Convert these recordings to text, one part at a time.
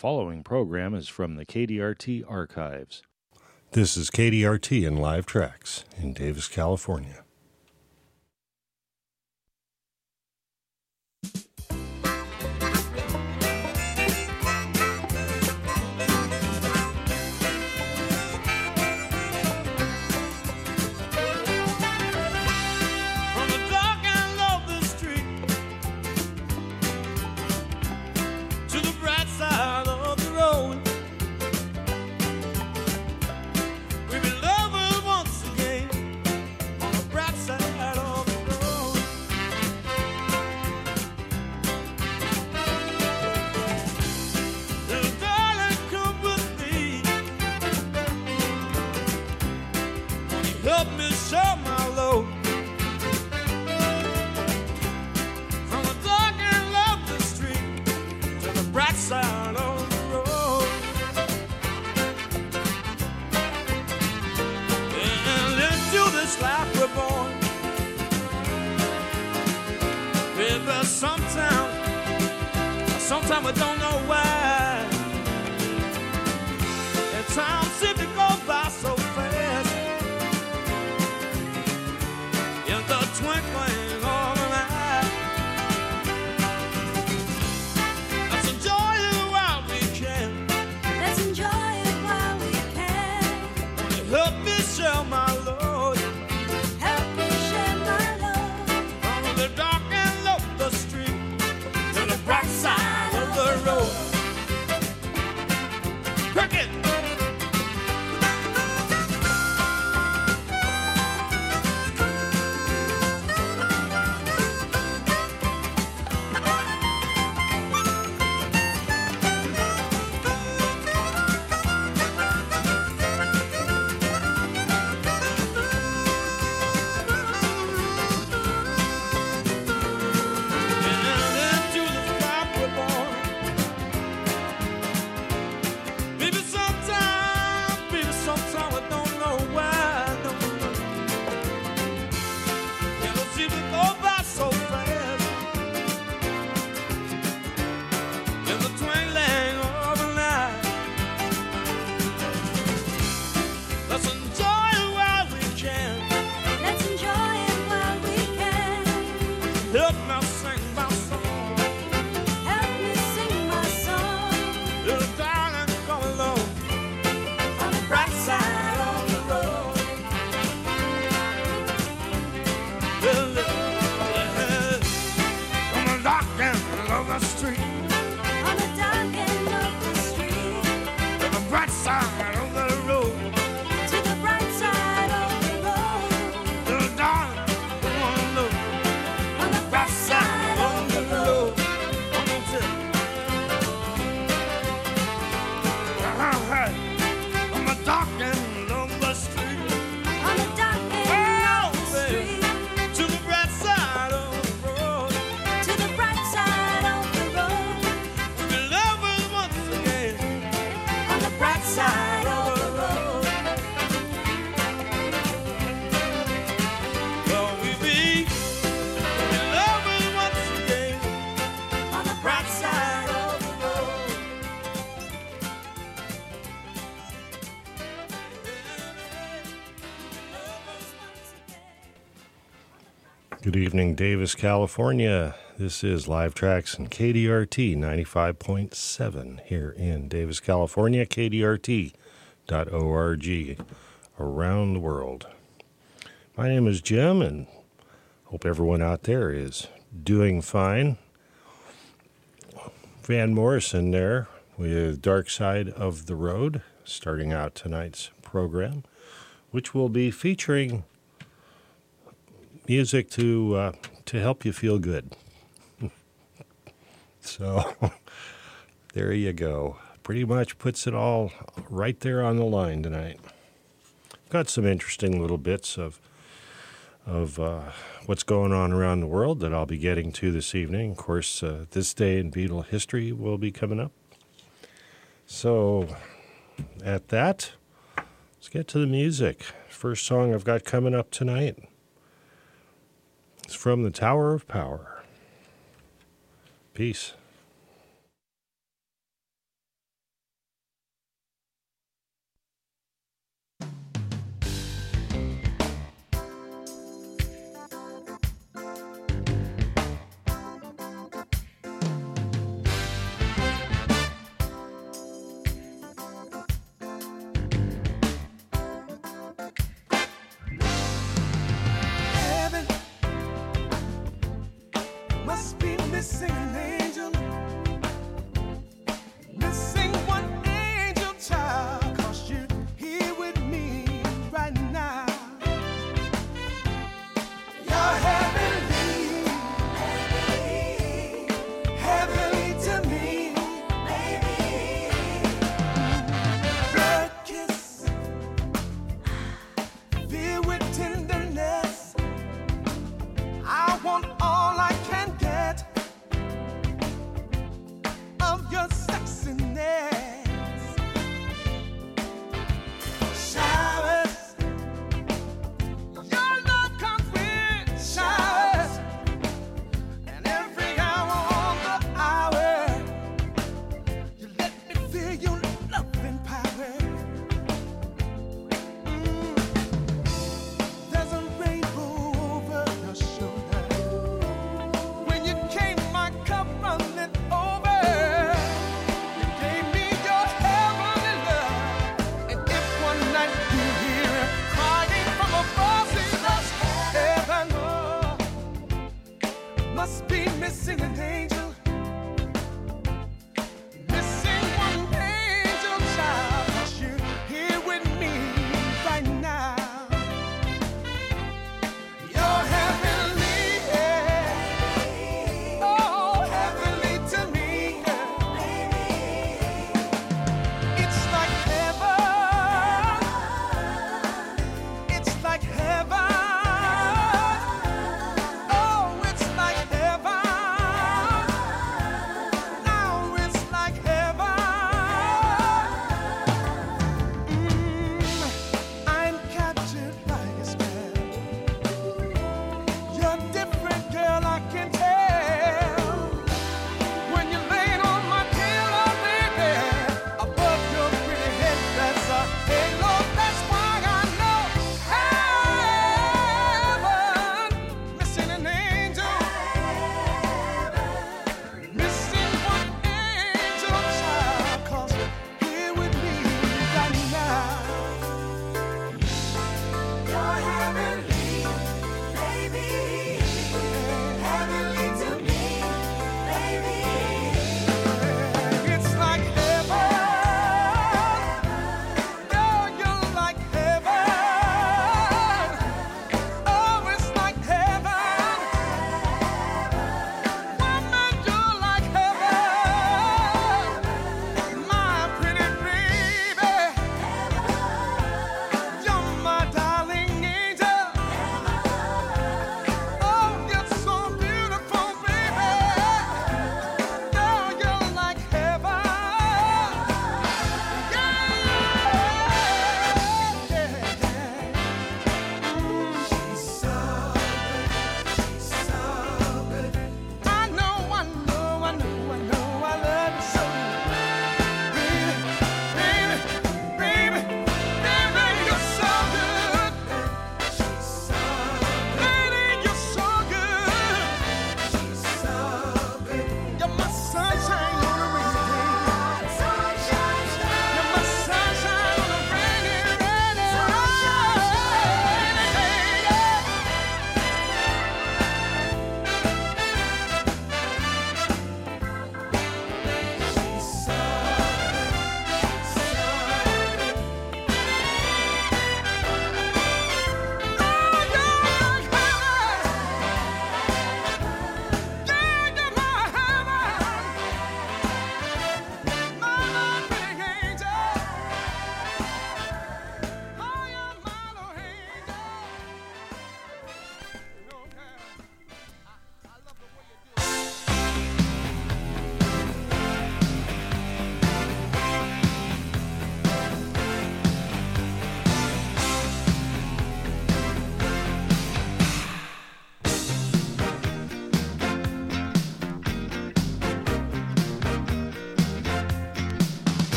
following program is from the KDRT archives. This is KDRT in live tracks in Davis, California. Good evening, Davis, California. This is Live Tracks and KDRT 95.7 here in Davis, California, KDRT.org around the world. My name is Jim, and hope everyone out there is doing fine. Van Morrison there with Dark Side of the Road, starting out tonight's program, which will be featuring music to uh, to help you feel good. so there you go. Pretty much puts it all right there on the line tonight. Got some interesting little bits of of uh, what's going on around the world that I'll be getting to this evening. Of course, uh, this day in Beatle history will be coming up. So, at that, let's get to the music. First song I've got coming up tonight it's from the Tower of Power. Peace.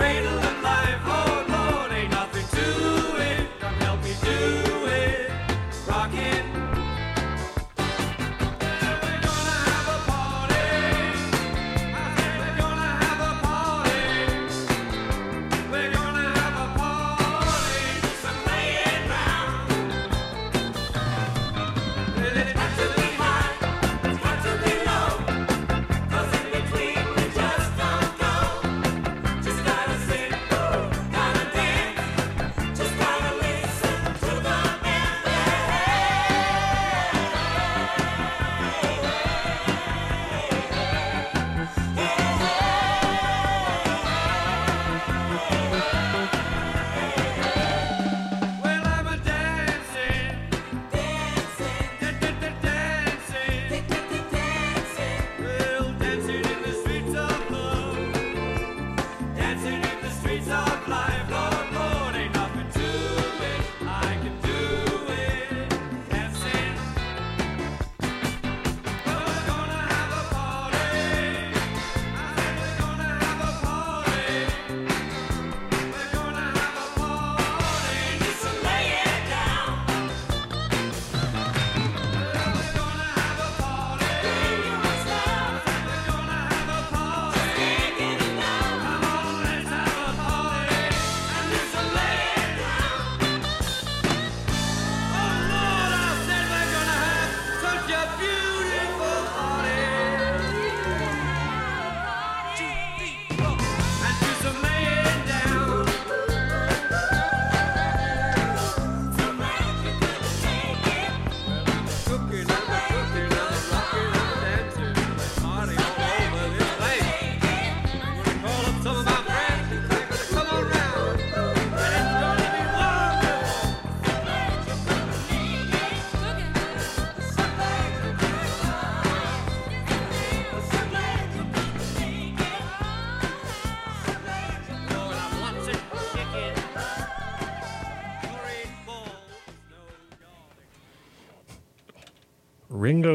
Ringo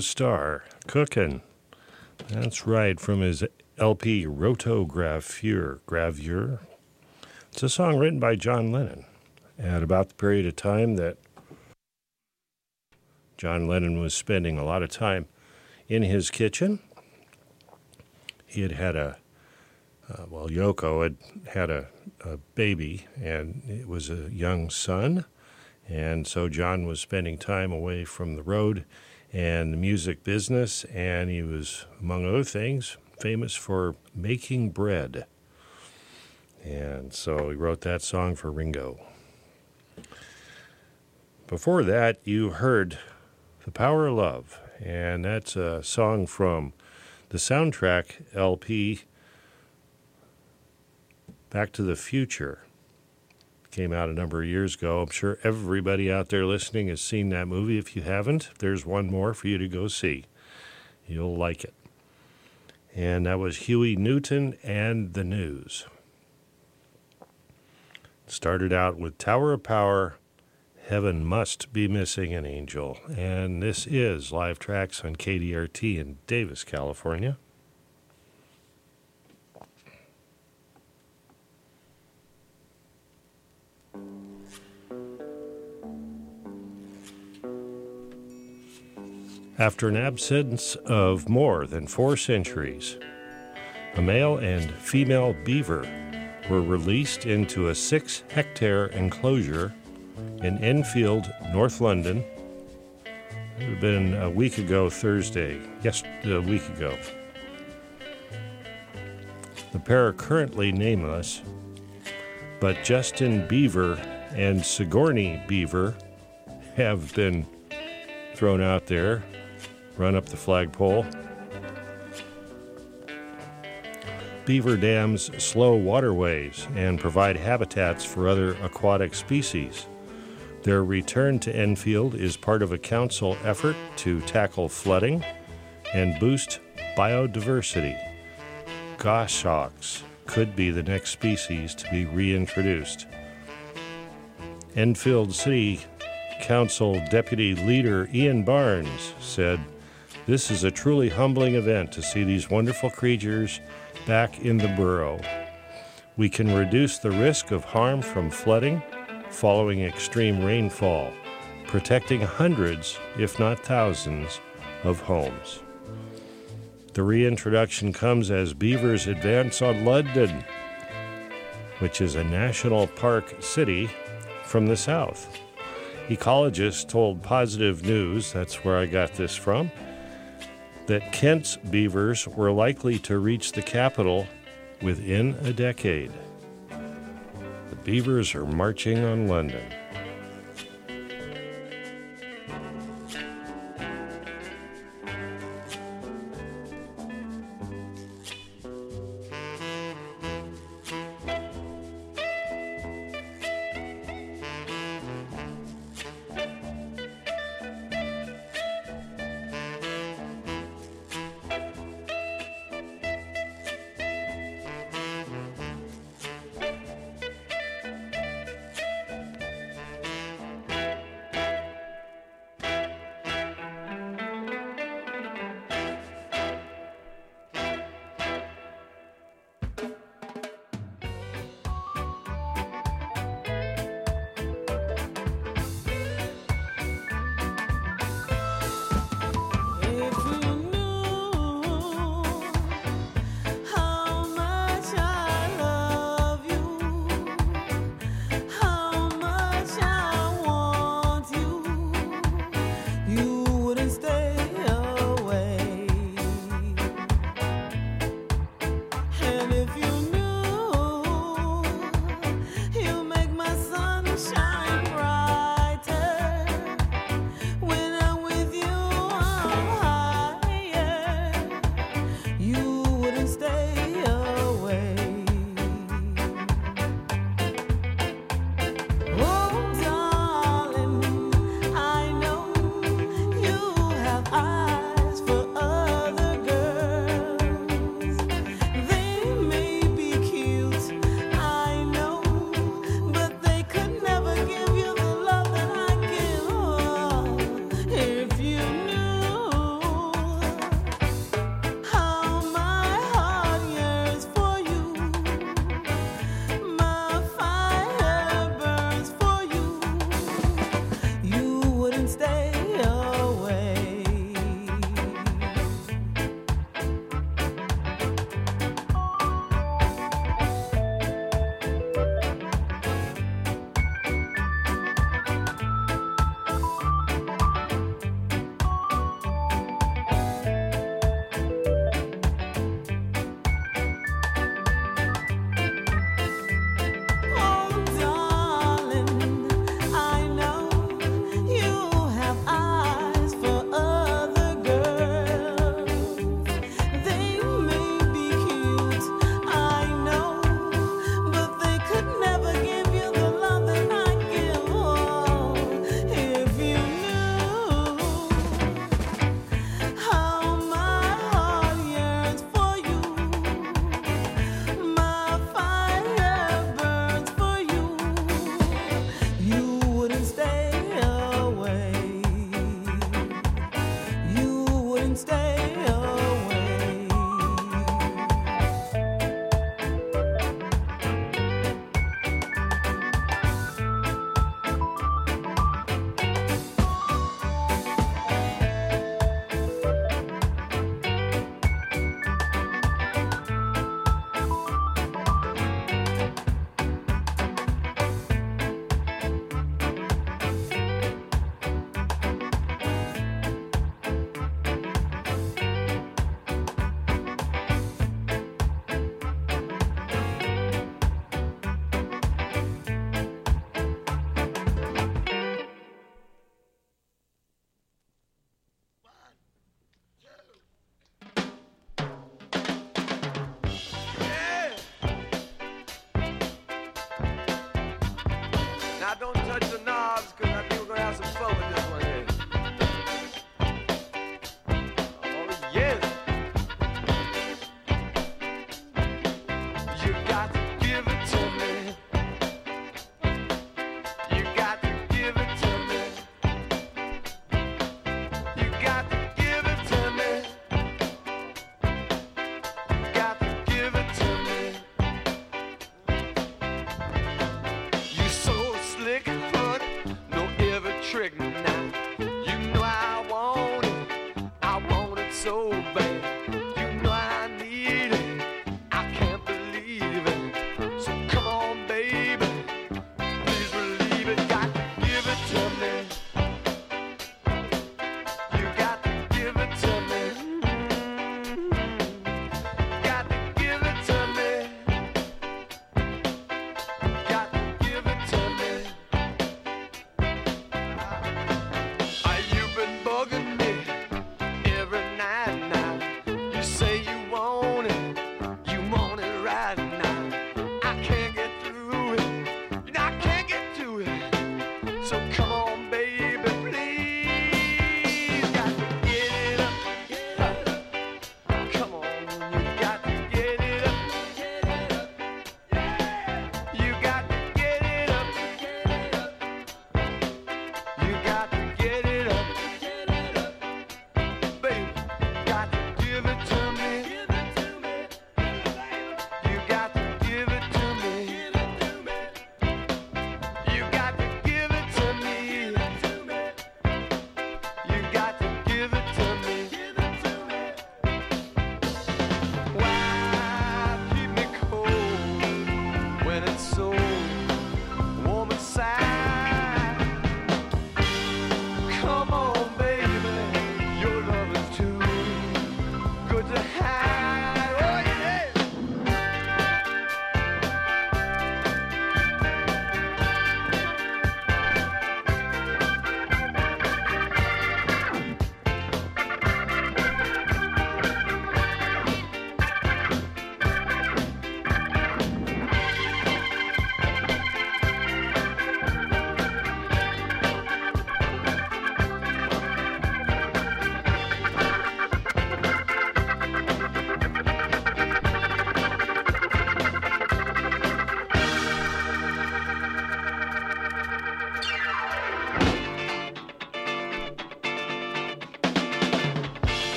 Starr, cooking. That's right, from his LP Rotogravure. Gravure. It's a song written by John Lennon at about the period of time that John Lennon was spending a lot of time in his kitchen. He had had a, uh, well, Yoko had had a, a baby, and it was a young son. And so John was spending time away from the road and the music business, and he was, among other things, famous for making bread. And so he wrote that song for Ringo. Before that, you heard The Power of Love, and that's a song from the soundtrack LP Back to the Future came out a number of years ago. I'm sure everybody out there listening has seen that movie. If you haven't, there's one more for you to go see. You'll like it. And that was Huey Newton and the News. Started out with Tower of Power, Heaven Must Be Missing an Angel. And this is Live Tracks on KDRT in Davis, California. After an absence of more than four centuries, a male and female beaver were released into a six hectare enclosure in Enfield, North London. It had been a week ago Thursday, yes, a week ago. The pair are currently nameless, but Justin Beaver and Sigourney Beaver have been thrown out there, run up the flagpole. Beaver dams slow waterways and provide habitats for other aquatic species. Their return to Enfield is part of a council effort to tackle flooding and boost biodiversity. Goshawks could be the next species to be reintroduced. Enfield City Council Deputy Leader Ian Barnes said, This is a truly humbling event to see these wonderful creatures back in the burrow. We can reduce the risk of harm from flooding following extreme rainfall, protecting hundreds, if not thousands, of homes. The reintroduction comes as beavers advance on London, which is a national park city from the south. Ecologists told Positive News, that's where I got this from, that Kent's beavers were likely to reach the capital within a decade. The beavers are marching on London.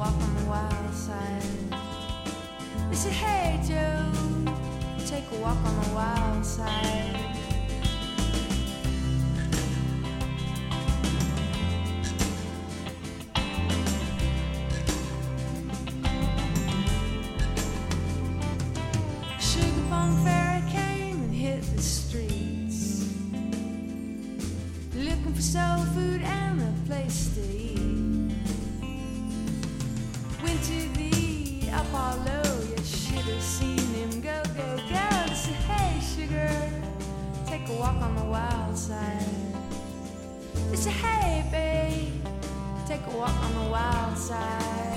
walk on the wild side. They say, hey Joe, take a walk on the wild side. say, hey, babe, take a walk on the wild side.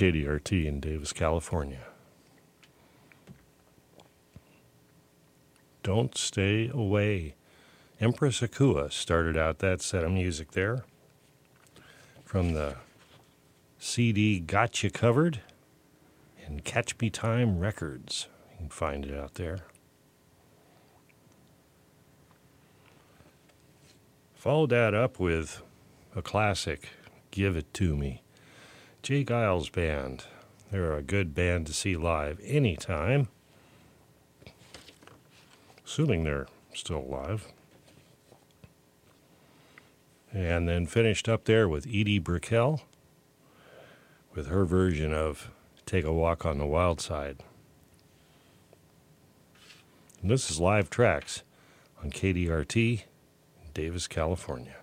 KDRT in Davis, California. Don't Stay Away. Empress Akua started out that set of music there from the CD "Gotcha Covered and Catch Me Time Records. You can find it out there. Follow that up with a classic, Give It To Me. J. Geils Band. They're a good band to see live anytime. Assuming they're still alive. And then finished up there with Edie Brickell with her version of Take a Walk on the Wild Side. And this is live tracks on KDRT, Davis, California.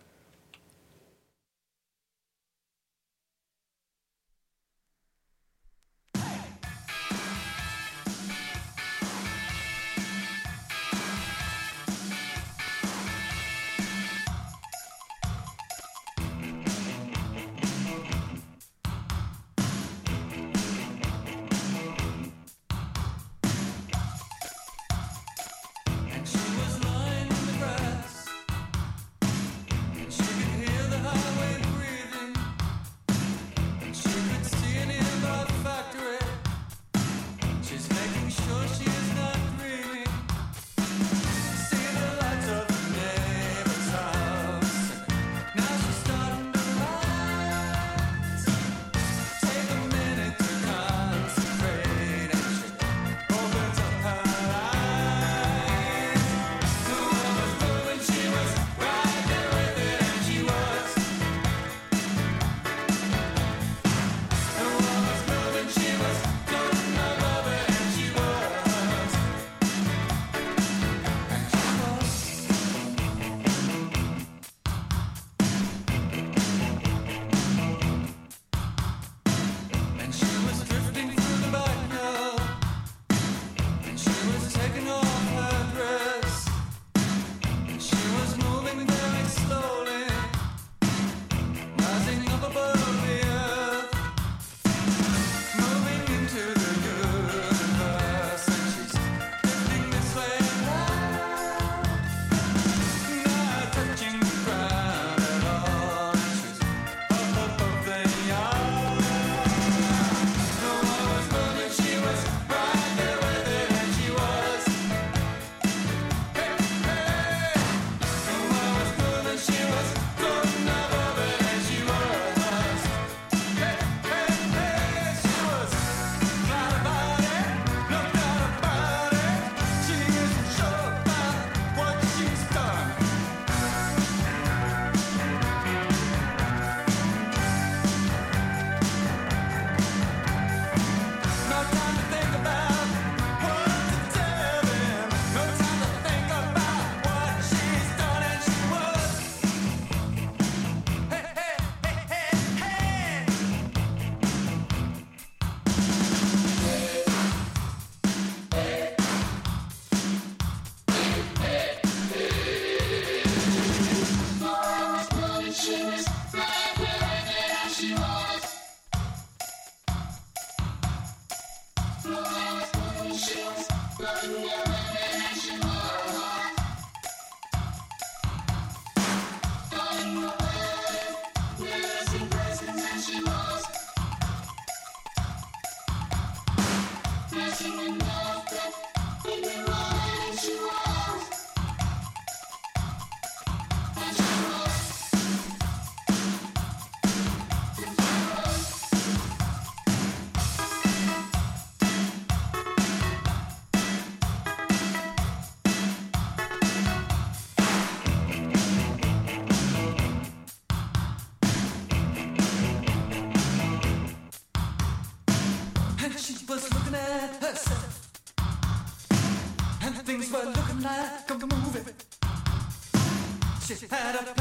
had a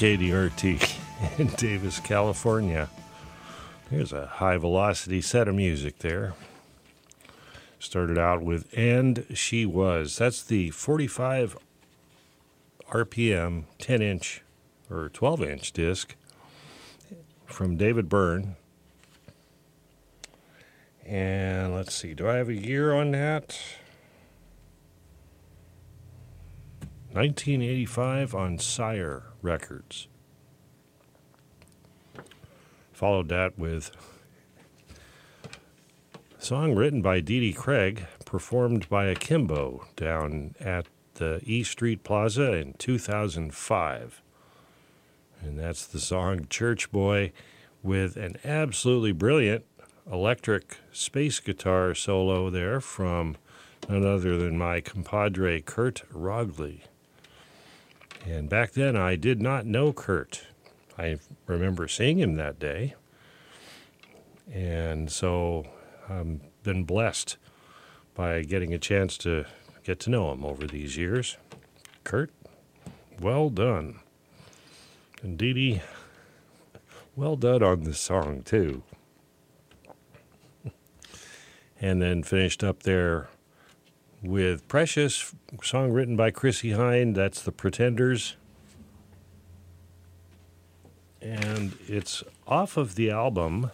KDRT in Davis, California. There's a high velocity set of music there. Started out with And She Was. That's the 45 RPM 10 inch or 12 inch disc from David Byrne. And let's see, do I have a year on that? 1985 on Sire Records. Followed that with a song written by Dee Dee Craig, performed by Akimbo down at the E Street Plaza in 2005. And that's the song Church Boy with an absolutely brilliant electric space guitar solo there from none other than my compadre Kurt Rogley. And back then, I did not know Kurt. I remember seeing him that day. And so I've been blessed by getting a chance to get to know him over these years. Kurt, well done. And Dee Dee, well done on this song, too. and then finished up there with Precious, song written by Chrissie Hynde. That's The Pretenders. And it's off of the album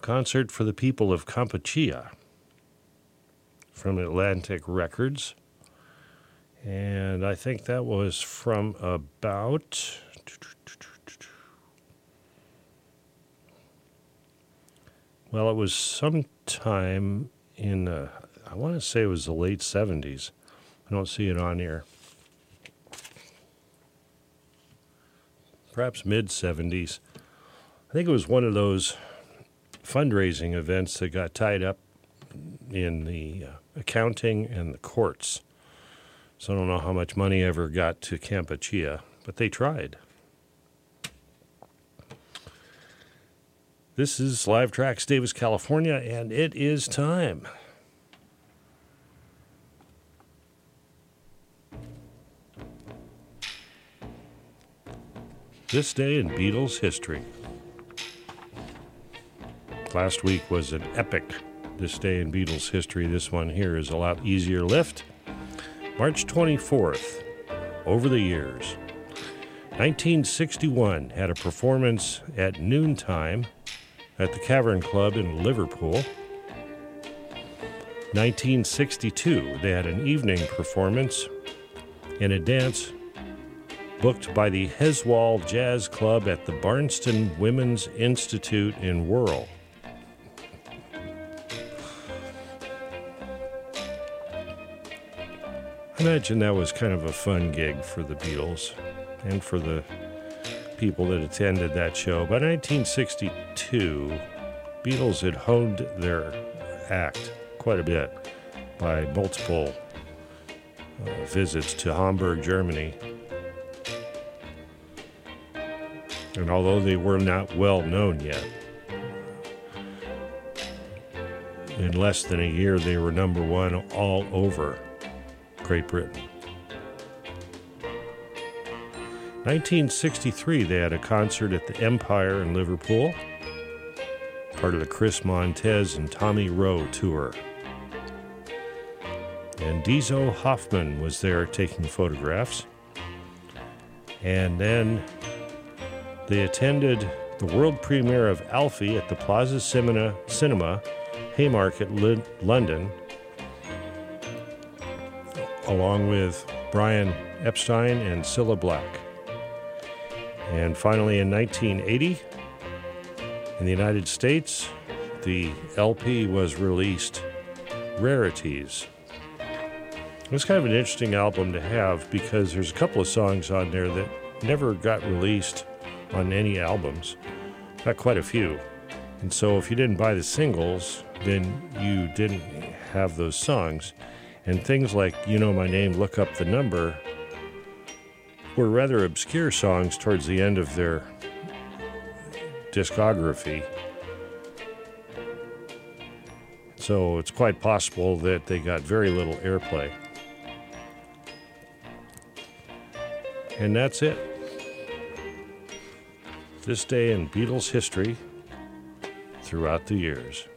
Concert for the People of Kampuchea from Atlantic Records. And I think that was from about. Well, it was sometime in the I want to say it was the late 70s. I don't see it on here. Perhaps mid 70s. I think it was one of those fundraising events that got tied up in the uh, accounting and the courts. So I don't know how much money ever got to Kampuchea, but they tried. This is Live Tracks Davis, California, and it is time. This day in Beatles history. Last week was an epic this day in Beatles history. This one here is a lot easier lift. March 24th, over the years. 1961 had a performance at noontime at the Cavern Club in Liverpool. 1962, they had an evening performance in a dance booked by the Heswall Jazz Club at the Barnston Women's Institute in Wirral. I imagine that was kind of a fun gig for the Beatles and for the people that attended that show. By 1962, Beatles had honed their act quite a bit by multiple uh, visits to Hamburg, Germany. And although they were not well known yet, in less than a year they were number one all over Great Britain. 1963, they had a concert at the Empire in Liverpool, part of the Chris Montez and Tommy Roe tour. And Dezo Hoffmann was there taking photographs. And then they attended the world premiere of Alfie at the Plaza Cinema, Cinema Haymarket, London, along with Brian Epstein and Cilla Black. And finally, in 1980, in the United States, the LP was released Rarities. It was kind of an interesting album to have because there's a couple of songs on there that never got released on any albums. Got quite a few. And so if you didn't buy the singles, then you didn't have those songs. And things like You Know My Name, Look Up the Number were rather obscure songs towards the end of their discography. So it's quite possible that they got very little airplay. And that's it. This day in Beatles history throughout the years.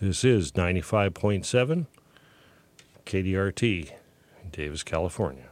This is 95.7 KDRT Davis, California.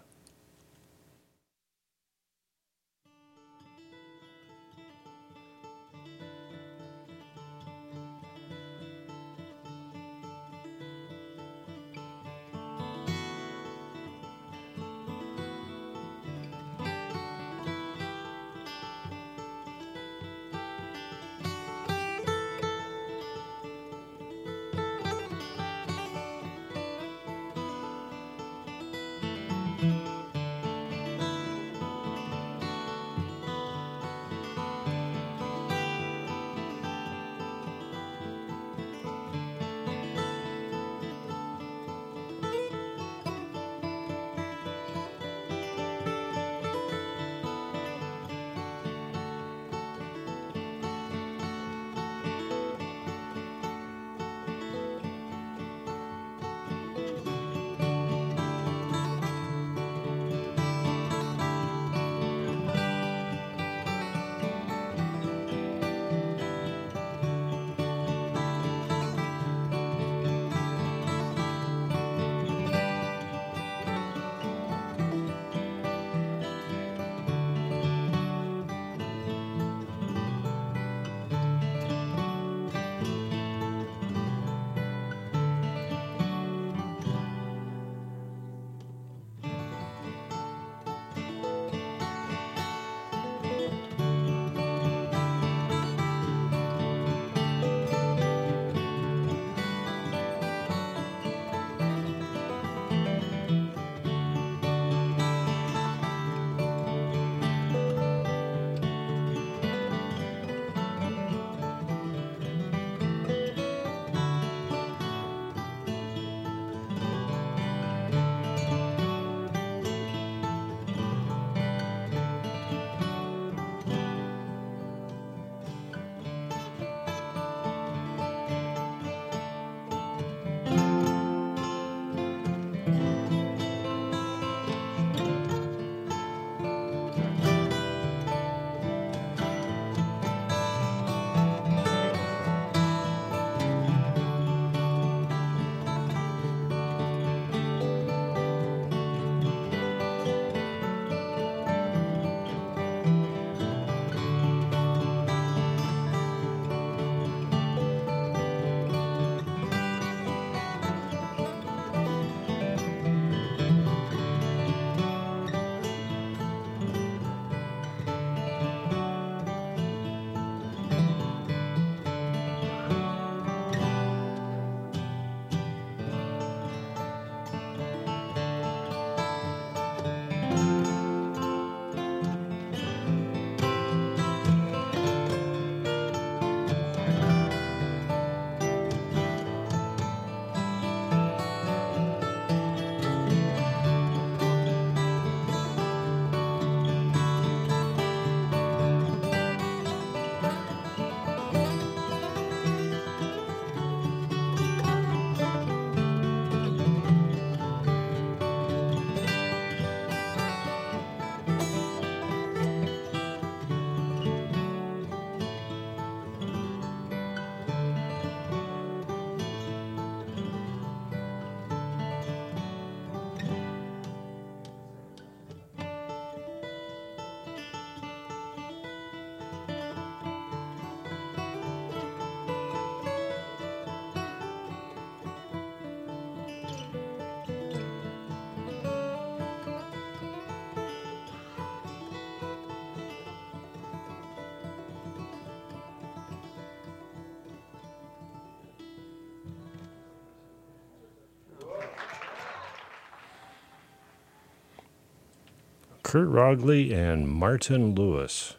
Kurt Rogley and Martin Lewis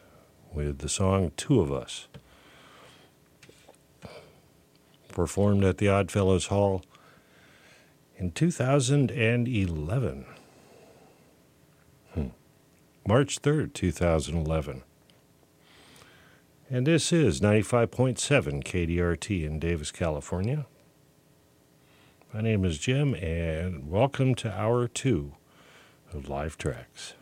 with the song Two of Us. Performed at the Oddfellows Hall in 2011. Hmm. March 3rd, 2011. And this is 95.7 KDRT in Davis, California. My name is Jim, and welcome to hour two of Live Tracks.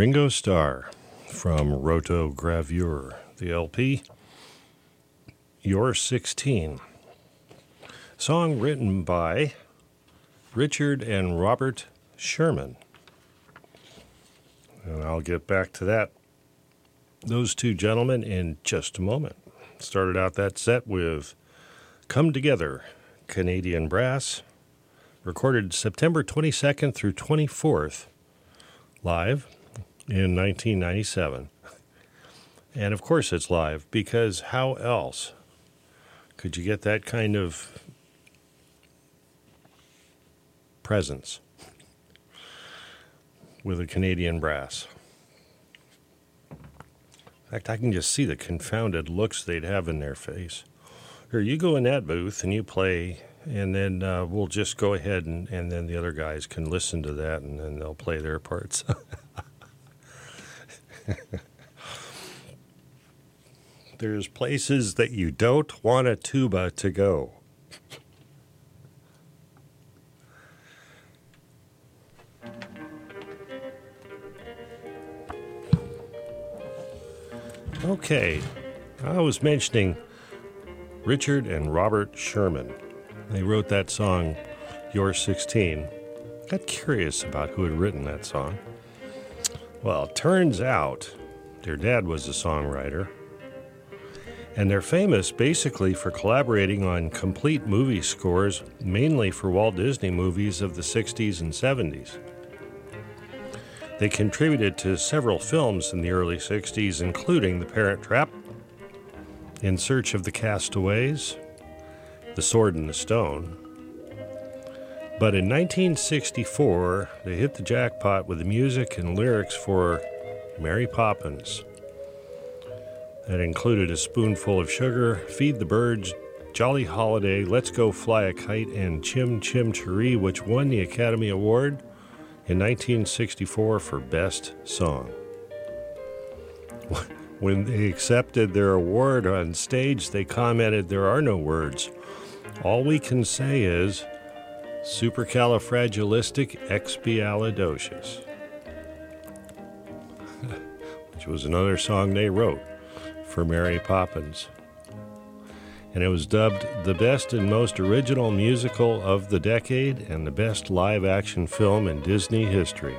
Ringo Starr from Rotogravure, the LP. You're 16. Song written by Richard and Robert Sherman. And I'll get back to that, those two gentlemen, in just a moment. Started out that set with Come Together, Canadian Brass, recorded September 22nd through 24th, live in 1997. And of course it's live because how else could you get that kind of presence with a Canadian brass? In fact, I can just see the confounded looks they'd have in their face. Here, you go in that booth and you play, and then uh, we'll just go ahead and, and then the other guys can listen to that and then they'll play their parts. There's places that you don't want a tuba to go. Okay, I was mentioning Richard and Robert Sherman. They wrote that song, You're 16. Got curious about who had written that song. Well, turns out their dad was a songwriter. And they're famous basically for collaborating on complete movie scores, mainly for Walt Disney movies of the 60s and 70s. They contributed to several films in the early 60s, including The Parent Trap, In Search of the Castaways, The Sword and the Stone. But in 1964, they hit the jackpot with the music and lyrics for Mary Poppins. That included A Spoonful of Sugar, Feed the Birds, Jolly Holiday, Let's Go Fly a Kite, and Chim Chim Cheree, which won the Academy Award in 1964 for Best Song. When they accepted their award on stage, they commented, There are no words. All we can say is supercalifragilisticexpialidocious, which was another song they wrote for Mary Poppins. And it was dubbed the best and most original musical of the decade and the best live action film in Disney history.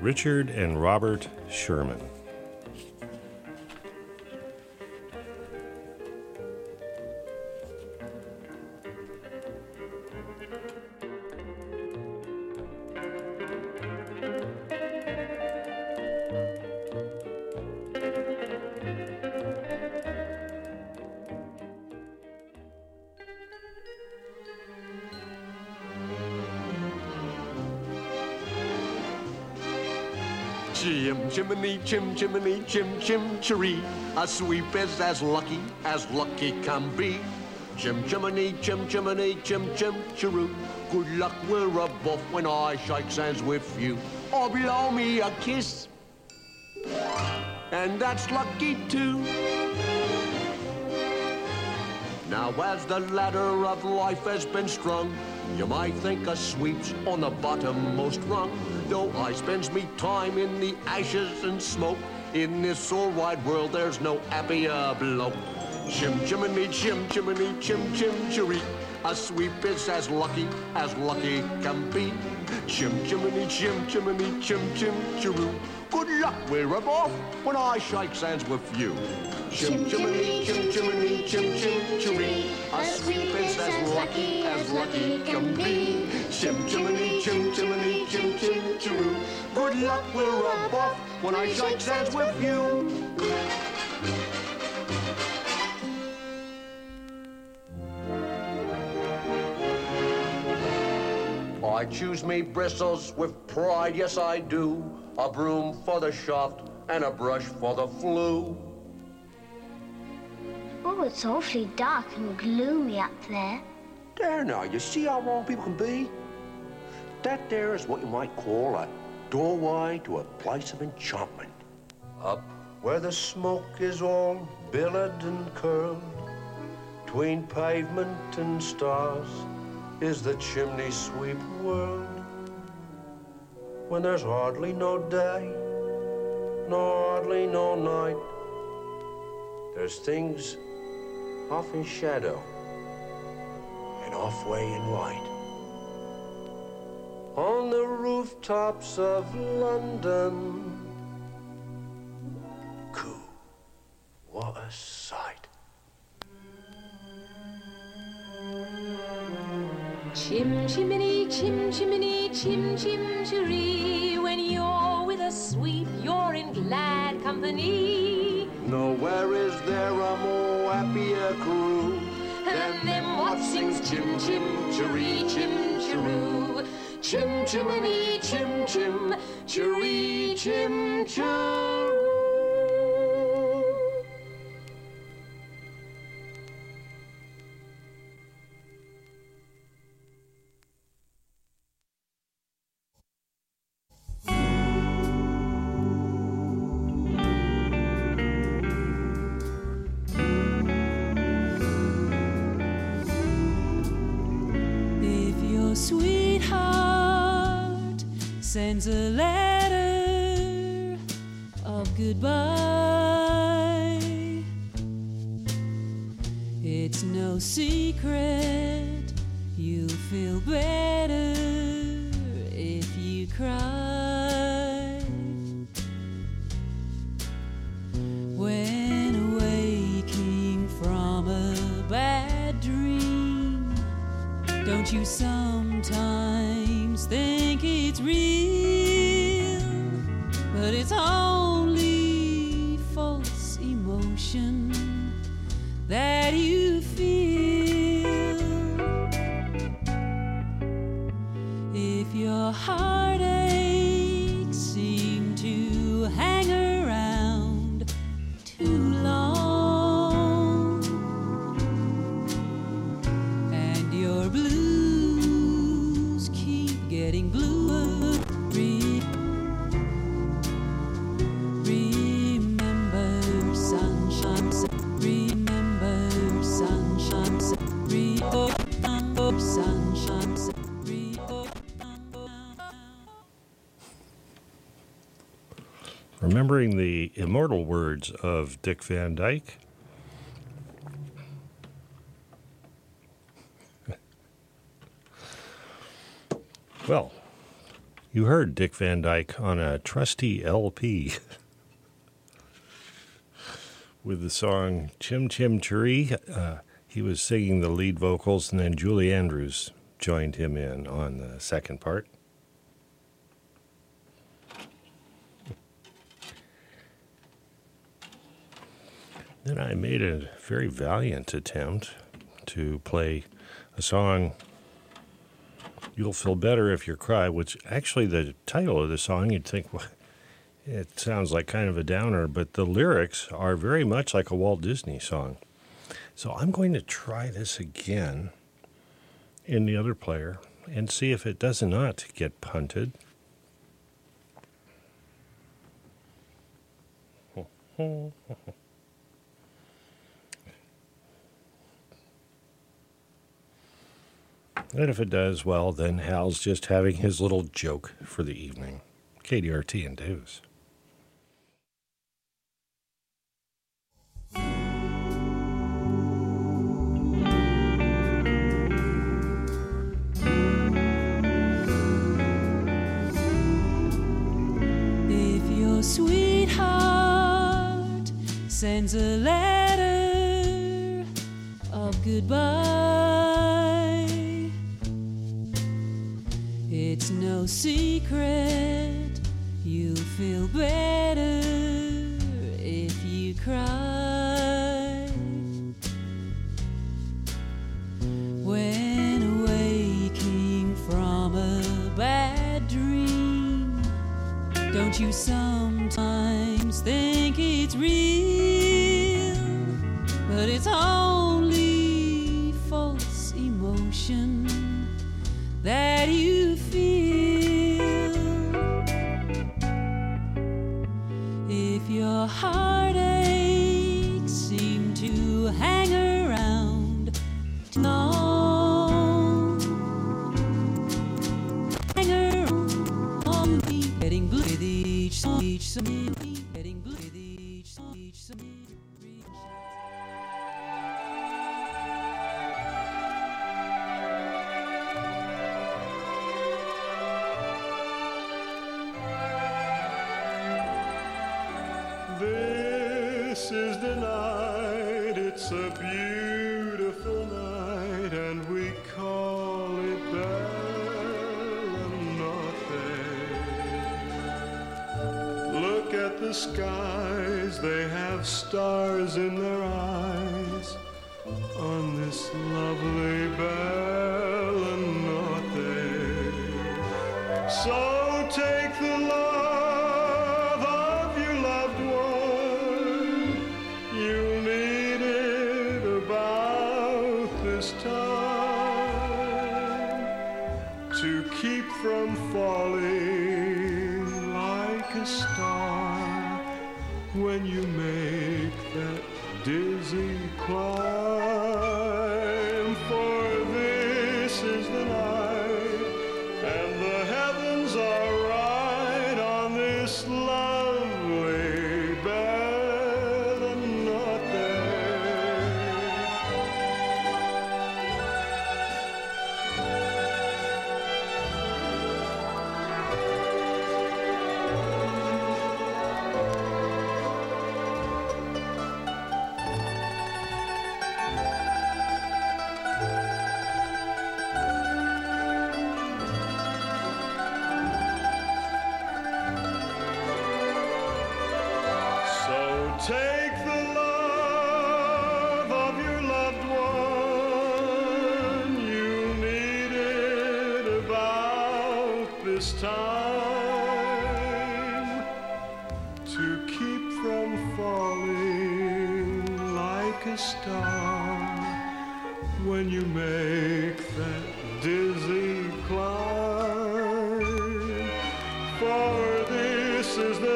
Richard and Robert Sherman. Chim chimney, chim chim cheree. A sweep is as lucky as lucky can be. Chim chimney, chim chimney, chim chim cheroo. Good luck, we're above when I shake hands with you. Or blow me a kiss. And that's lucky too. Now as the ladder of life has been strung, you might think a sweep's on the bottommost rung. Though I spends me time in the ashes and smoke, in this all wide world there's no happier bloke. Chim chimney, chim chimney, chim chim cheree. A sweep is as lucky as lucky can be. Chim chimney, chim chimney, chim chim cheroo. Good luck, we're off when I shake hands with you. Chim chimney, chim chimney, chim chim cheree. A sweep is as lucky as lucky can be. Chim chimney, chim chimney, chim chim cheroo. Good luck, we're above when I shake hands with you. I choose me bristles with pride, yes I do. A broom for the shaft and a brush for the flue. Oh, it's awfully dark and gloomy up there. There now, you see how wrong people can be? That there is what you might call a doorway to a place of enchantment. Up where the smoke is all billowed and curled, between pavement and stars, is the chimney sweep world. When there's hardly no day, nor hardly no night, there's things off in shadow and off way in white. On the rooftops of London, chim chim cheree, chim cheroo. Chim chimney, chim chim cheree, chim cheroo. Sends a letter words of Dick Van Dyke. well, you heard Dick Van Dyke on a trusty LP with the song Chim Chim Cheree. Uh, he was singing the lead vocals, and then Julie Andrews joined him in on the second part. Then I made a very valiant attempt to play a song, You'll Feel Better If You Cry, which actually the title of the song, you'd think, well, it sounds like kind of a downer, but the lyrics are very much like a Walt Disney song. So I'm going to try this again in the other player and see if it does not get punted. And if it does, well, then Hal's just having his little joke for the evening. KDRT and Davis.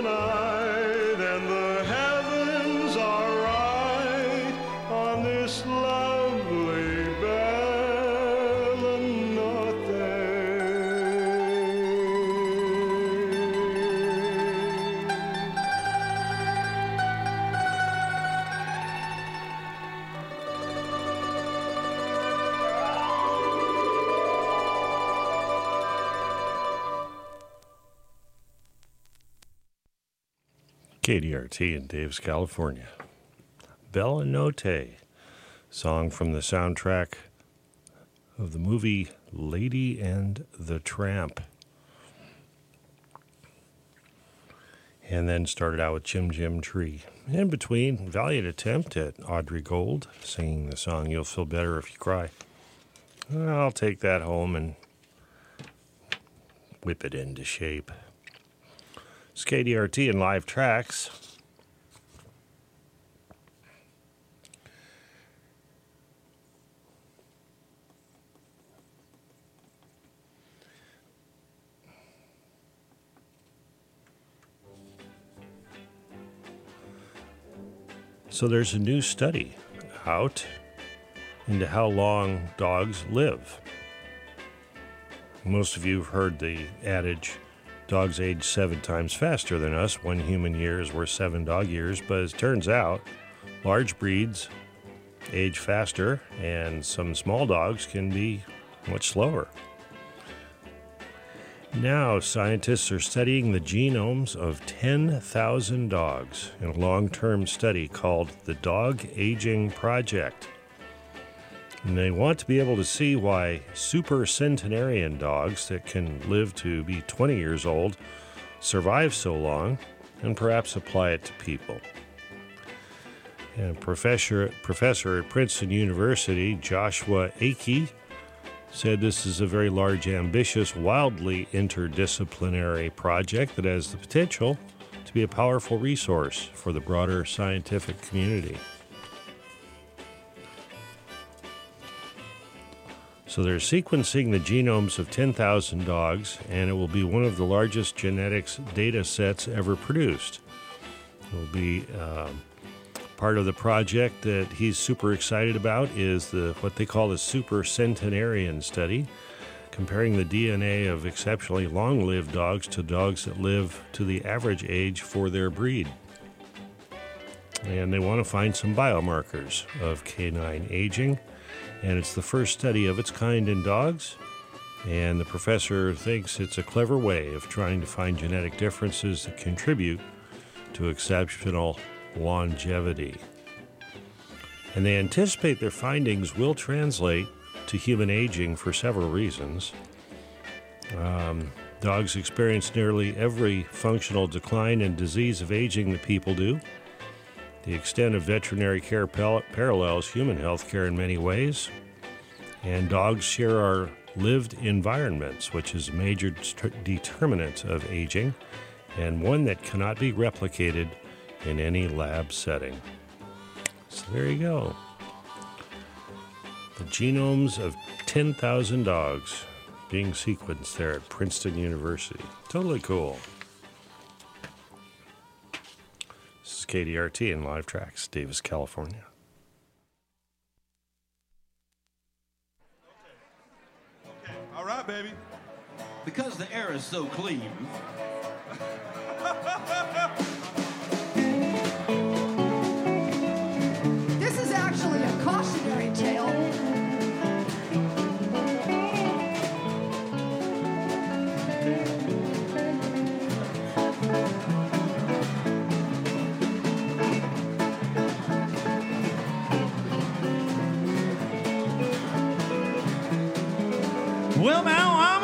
This KDRT in Davis, California. Bella Notte, song from the soundtrack of the movie Lady and the Tramp. And then started out with Chim Chim Cheree. In between, valiant attempt at Audrey Gold singing the song You'll Feel Better If You Cry. I'll take that home and whip it into shape. It's KDRT and live tracks. So there's a new study out into how long dogs live. Most of you have heard the adage dogs age seven times faster than us. One human year is worth seven dog years, but as it turns out, large breeds age faster, and some small dogs can be much slower. Now, scientists are studying the genomes of 10,000 dogs in a long term study called the Dog Aging Project. And they want to be able to see why super centenarian dogs that can live to be 20 years old survive so long and perhaps apply it to people. And professor, professor at Princeton University, Joshua Akey, said this is a very large, ambitious, wildly interdisciplinary project that has the potential to be a powerful resource for the broader scientific community. So they're sequencing the genomes of 10,000 dogs, and it will be one of the largest genetics data sets ever produced. It will be um, part of the project that he's super excited about is the what they call the super centenarian study, comparing the DNA of exceptionally long-lived dogs to dogs that live to the average age for their breed. And they want to find some biomarkers of canine aging and it's the first study of its kind in dogs. And the professor thinks it's a clever way of trying to find genetic differences that contribute to exceptional longevity. And they anticipate their findings will translate to human aging for several reasons. Um, Dogs experience nearly every functional decline and disease of aging that people do. The extent of veterinary care parallels human health care in many ways. And dogs share our lived environments, which is a major det- determinant of aging and one that cannot be replicated in any lab setting. So there you go. The genomes of 10,000 dogs being sequenced there at Princeton University. Totally cool. KDRT in Live Tracks, Davis, California. Okay. All right, baby. Because the air is so clean.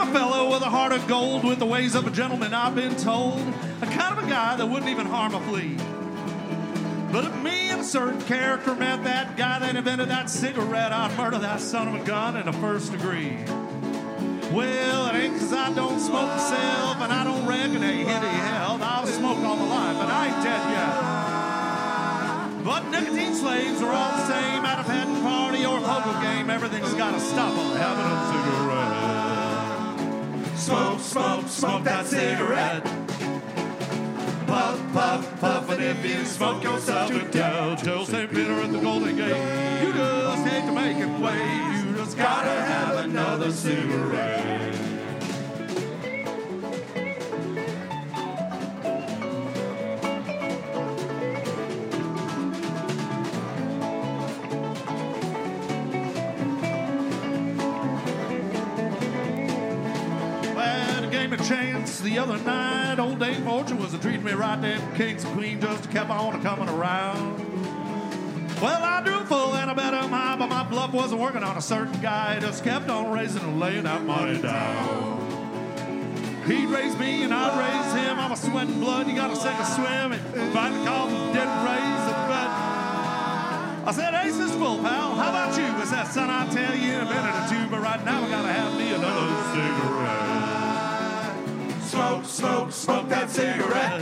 fellow with a heart of gold, with the ways of a gentleman, I've been told. A kind of a guy that wouldn't even harm a flea. But if me and a certain character met that guy that invented that cigarette, I'd murder that son of a gun in the first degree. Well, it ain't 'cause I don't smoke myself, and I don't reckon a hit hell. I'll smoke all my life, but I ain't dead yet. But nicotine slaves are all the same at a patent party or a poker game. Everything's gotta stop on having a cigarette. Smoke, smoke, smoke that cigarette. Puff, puff, puff, and if you smoke yourself to death, tell St. Peter at the Golden Gate, you just hate to make it wait. You just gotta have another cigarette. Chance the other night. Old Dame Fortune was a treating me right there. Kings and Queens just kept on coming around. Well, I drew full and I bet him high, but my bluff wasn't working on a certain guy. Just kept on raising and laying that money down. He'd raise me and I'd raise him. I'm a sweating blood. You gotta sink or swim. And finally called him dead and raised a bet. I said, Ace is full, pal. How about you? I said, son, I'll tell you in a minute or two, but right now I gotta have me another cigarette. Smoke, smoke, smoke that cigarette.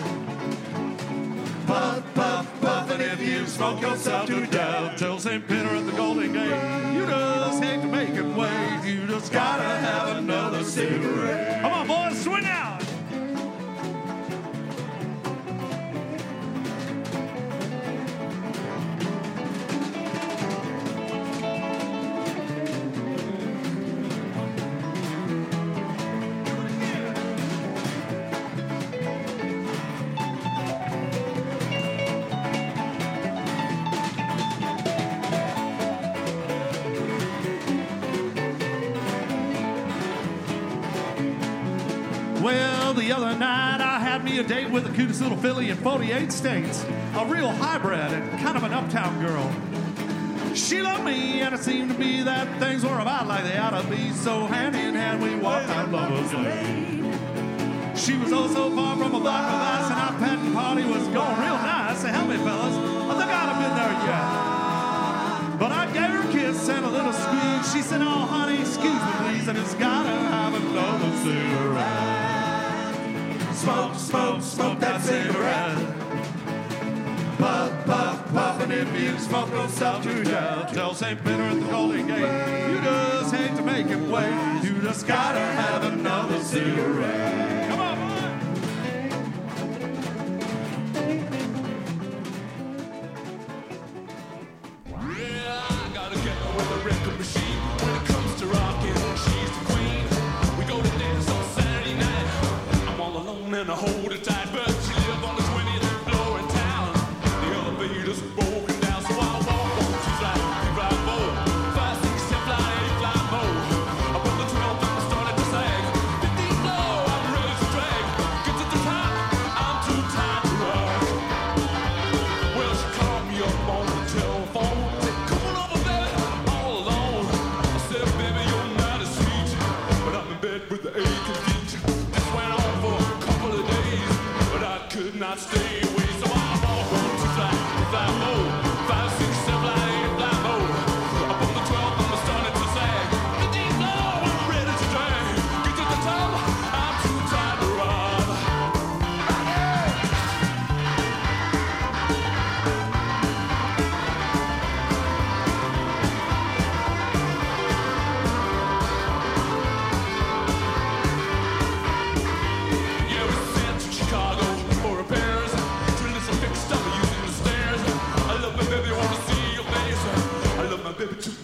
Puff, puff, puff, and if you smoke yourself to death, tell St. Peter at the Golden Gate, you just hate to make it wait. You just gotta have another cigarette. Night I had me a date with the cutest little filly in 48 states. A real hybrid and kind of an uptown girl. She loved me, and it seemed to be that things were about like they ought to be. So hand in hand we walked down Lover's Lane. She was oh so far from a block of ice, and our patent party was going real nice. So help me, fellas, I think I'd have been there yet. But I gave her a kiss and a little squeeze. She said, Oh, honey, excuse me, please. I just gotta have another cigarette. Smoke, smoke, smoke that cigarette. Puff, puff, puff, and if you smoke yourself to death, tell St. Peter at the Golden Gate, you just hate to make him wait. You just gotta have another cigarette. aching baby, too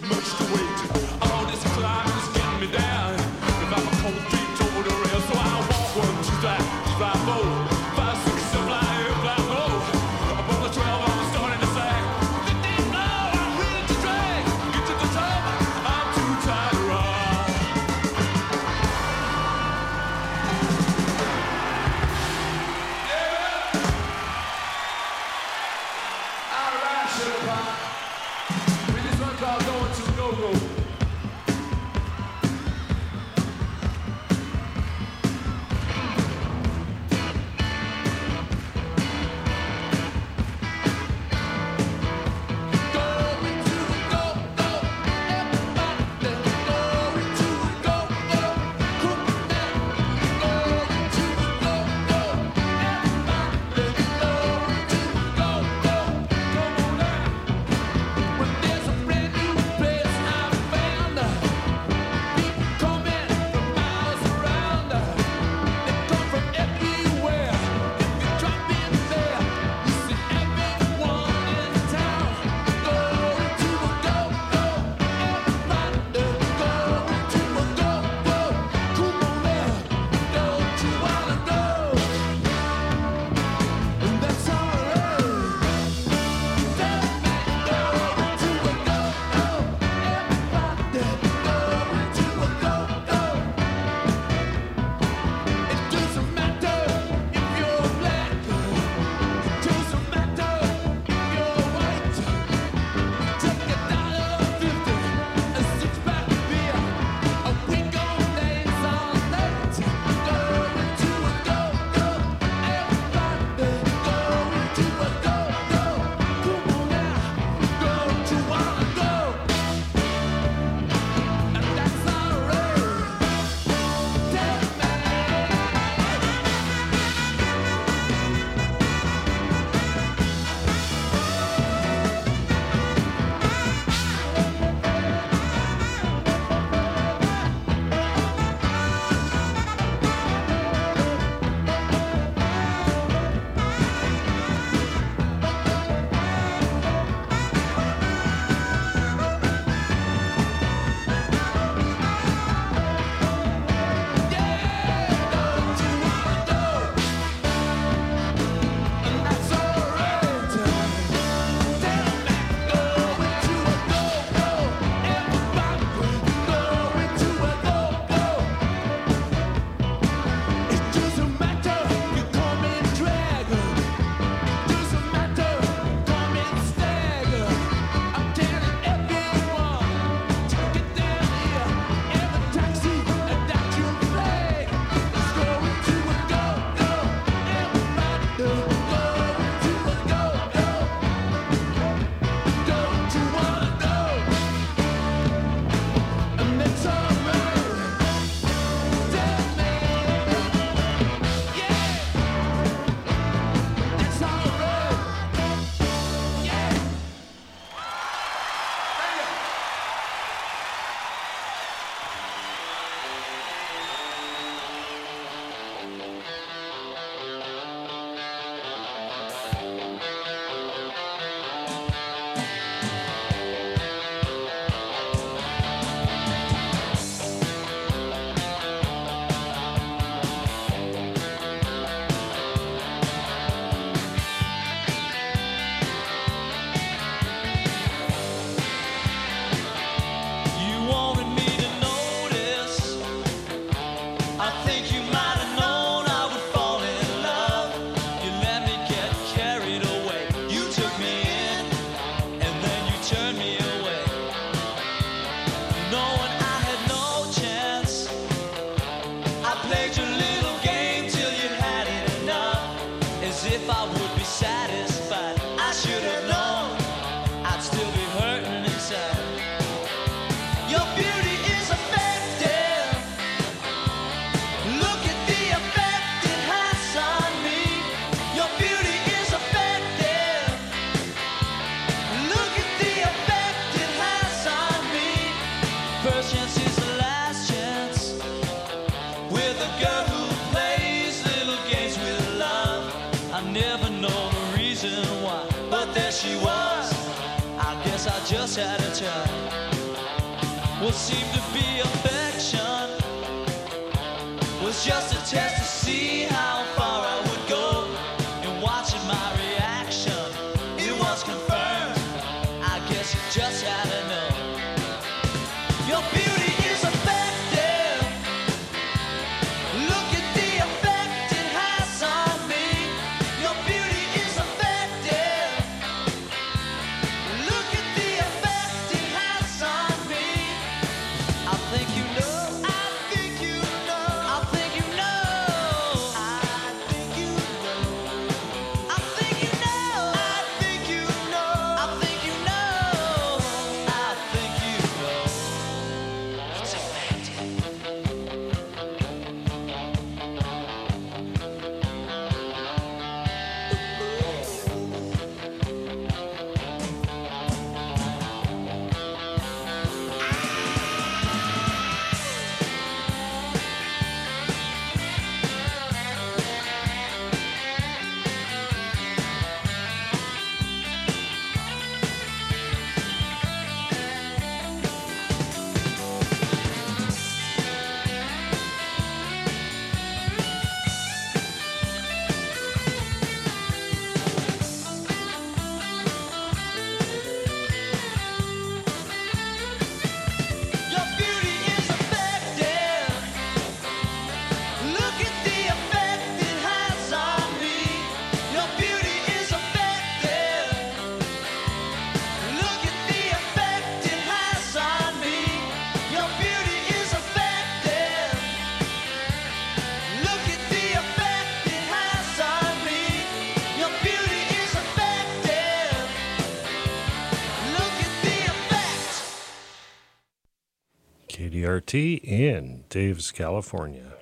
In Davis, California.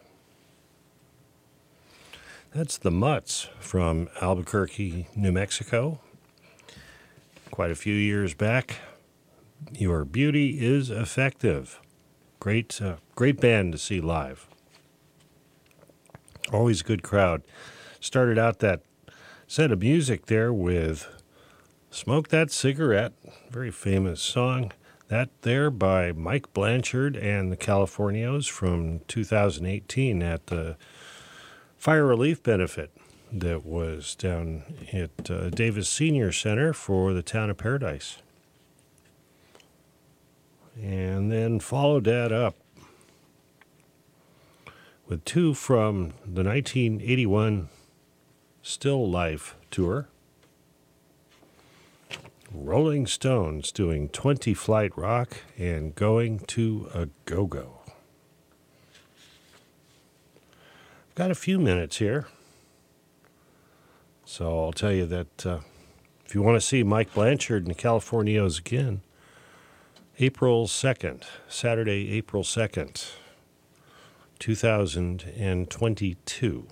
That's the Mutts from Albuquerque, New Mexico. Quite a few years back. Your beauty is effective. Great, uh, great band to see live. Always a good crowd. Started out that set of music there with Smoke That Cigarette, very famous song. That there by Mike Blanchard and the Californios from 2018 at the fire relief benefit that was down at uh, Davis Senior Center for the town of Paradise. And then followed that up with two from the 1981 Still Life tour. Rolling Stones doing 20 Flight Rock and Going to a Go Go. I've got a few minutes here. So I'll tell you that uh, if you want to see Mike Blanchard and the Californios again, April 2nd, Saturday, April 2nd, 2022.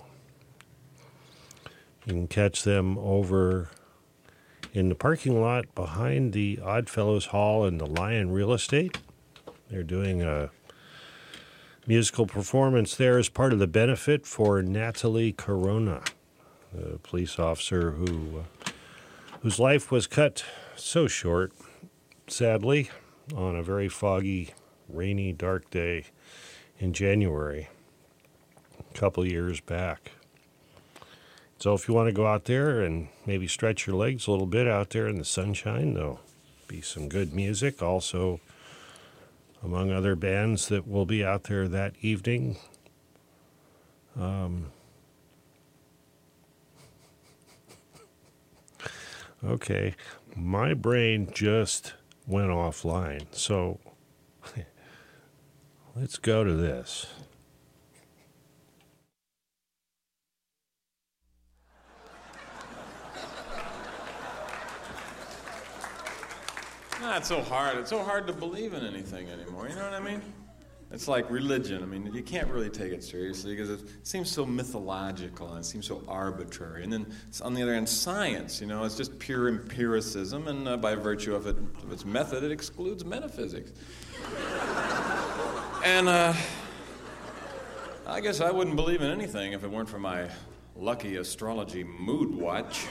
You can catch them over in the parking lot behind the Oddfellows Hall and the Lyon Real Estate. They're doing a musical performance there as part of the benefit for Natalie Corona, the police officer who uh, whose life was cut so short, sadly, on a very foggy, rainy, dark day in January, a couple years back. So if you want to go out there and maybe stretch your legs a little bit out there in the sunshine, there'll be some good music. Also, among other bands that will be out there that evening. Um, okay, my brain just went offline. So let's go to this. Ah, Not so hard. It's so hard to believe in anything anymore. You know what I mean? It's like religion. I mean, you can't really take it seriously because it seems so mythological and it seems so arbitrary. And then on the other hand, science, you know, it's just pure empiricism, and uh, by virtue of, it, of, its method, it excludes metaphysics. and uh, I guess I wouldn't believe in anything if it weren't for my lucky astrology mood watch.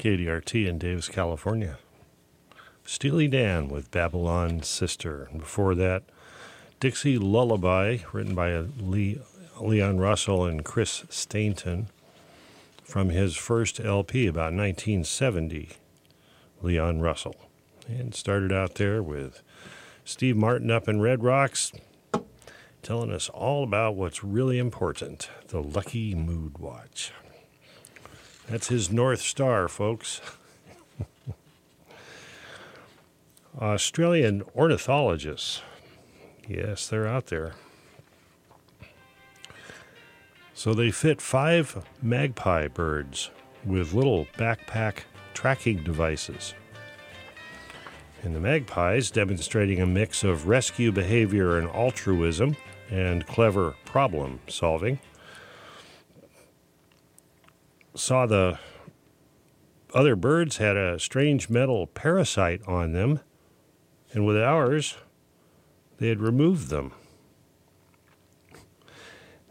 KDRT in Davis, California. Steely Dan with Babylon Sister. And before that, Dixie Lullaby, written by Lee, Leon Russell and Chris Stainton from his first LP about 1970, Leon Russell. And started out there with Steve Martin up in Red Rocks, telling us all about what's really important the Lucky Mood Watch. That's his North Star, folks. Australian ornithologists. Yes, they're out there. So they fit five magpie birds with little backpack tracking devices. And the magpies, demonstrating a mix of rescue behavior and altruism and clever problem solving, saw the other birds had a strange metal parasite on them, and with ours, they had removed them.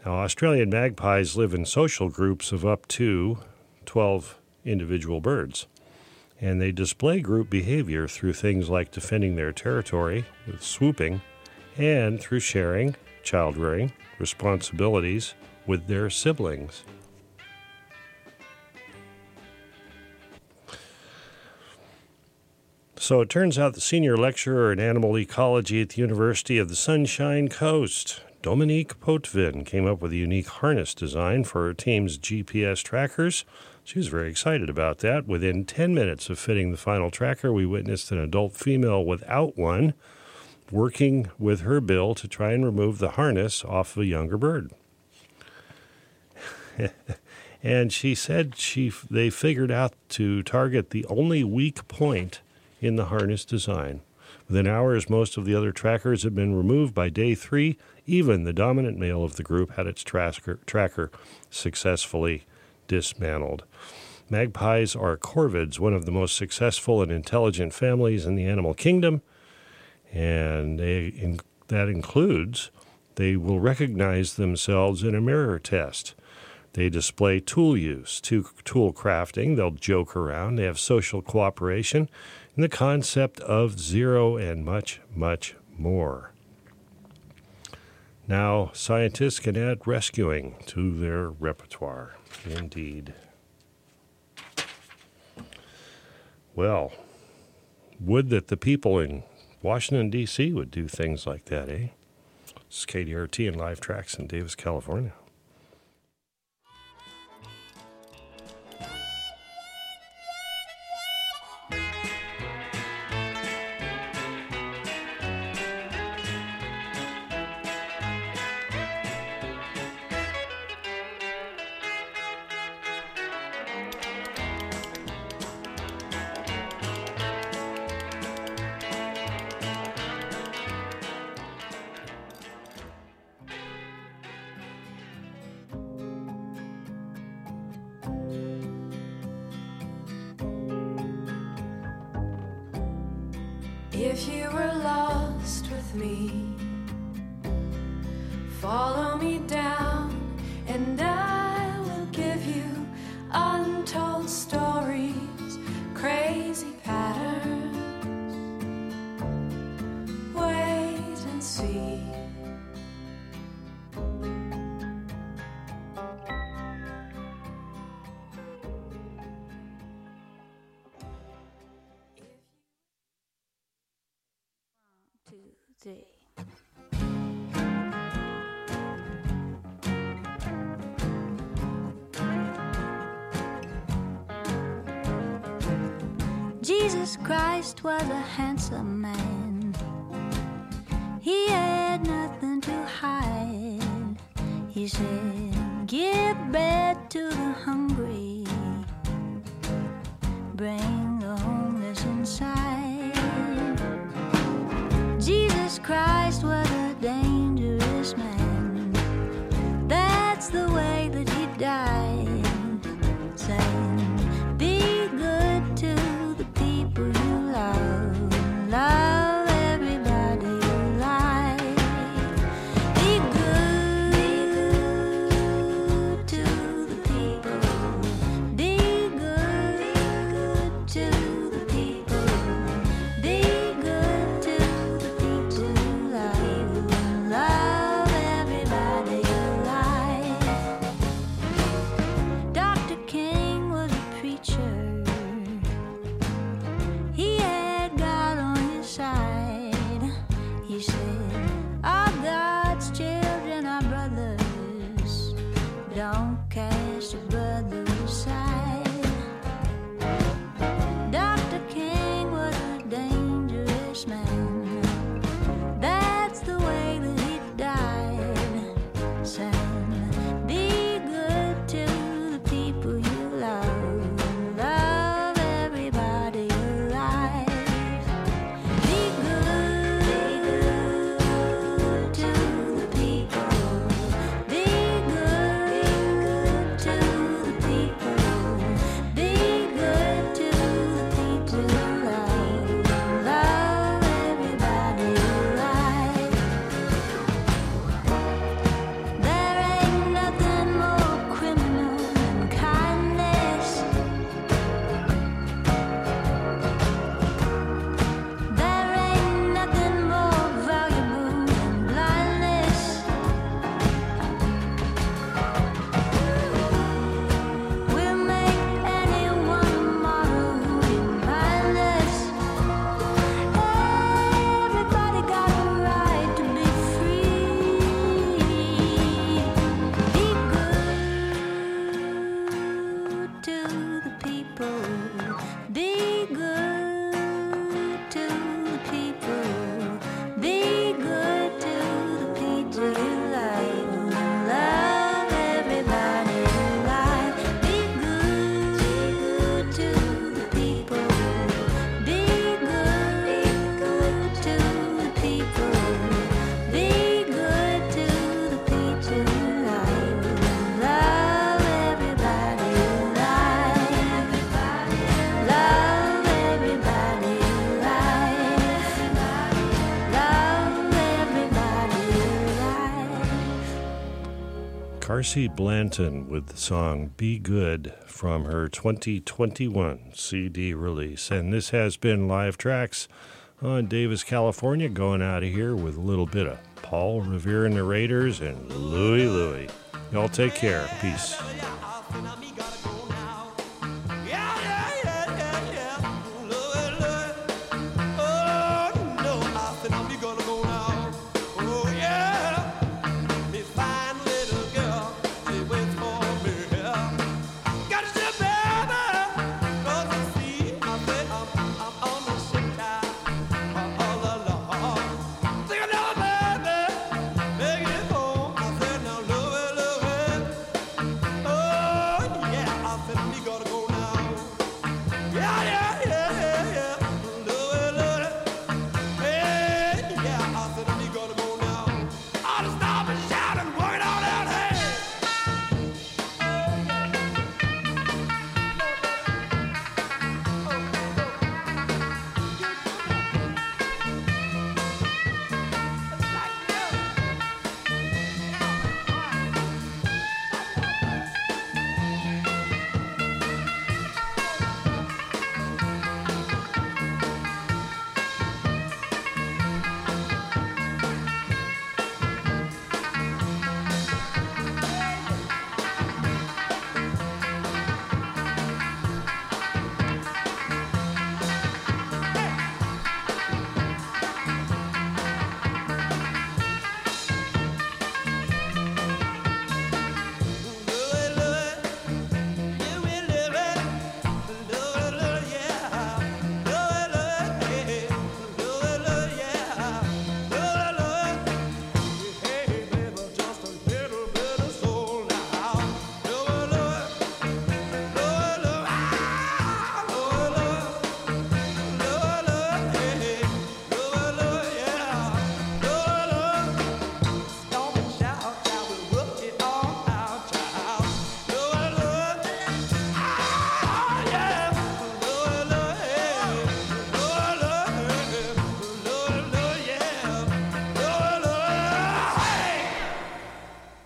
Now, Australian magpies live in social groups of up to 12 individual birds, and they display group behavior through things like defending their territory with swooping and through sharing, child rearing, responsibilities with their siblings. So it turns out the senior lecturer in animal ecology at the University of the Sunshine Coast, Dominique Potvin came up with a unique harness design for her team's GPS trackers. She was very excited about that. Within 10 minutes of fitting the final tracker, we witnessed an adult female without one working with her bill to try and remove the harness off of a younger bird. and she said she they figured out to target the only weak point in the harness design. Within hours, most of the other trackers had been removed by day three. Even the dominant male of the group had its tracker, tracker successfully dismantled. Magpies are corvids, one of the most successful and intelligent families in the animal kingdom, and they, in, that includes they will recognize themselves in a mirror test. They display tool use, to tool crafting. They'll joke around. They have social cooperation and the concept of zero and much, much more. Now, scientists can add rescuing to their repertoire. Indeed. Well, would that the people in Washington, D.C. would do things like that, eh? This is KDRT and Live Tracks in Davis, California. Carsie Blanton with the song Be Good from her 2021 CD release. And this has been Live Tracks on Davis, California, going out of here with a little bit of Paul Revere Raiders and Louie Louie. Y'all take care. Peace.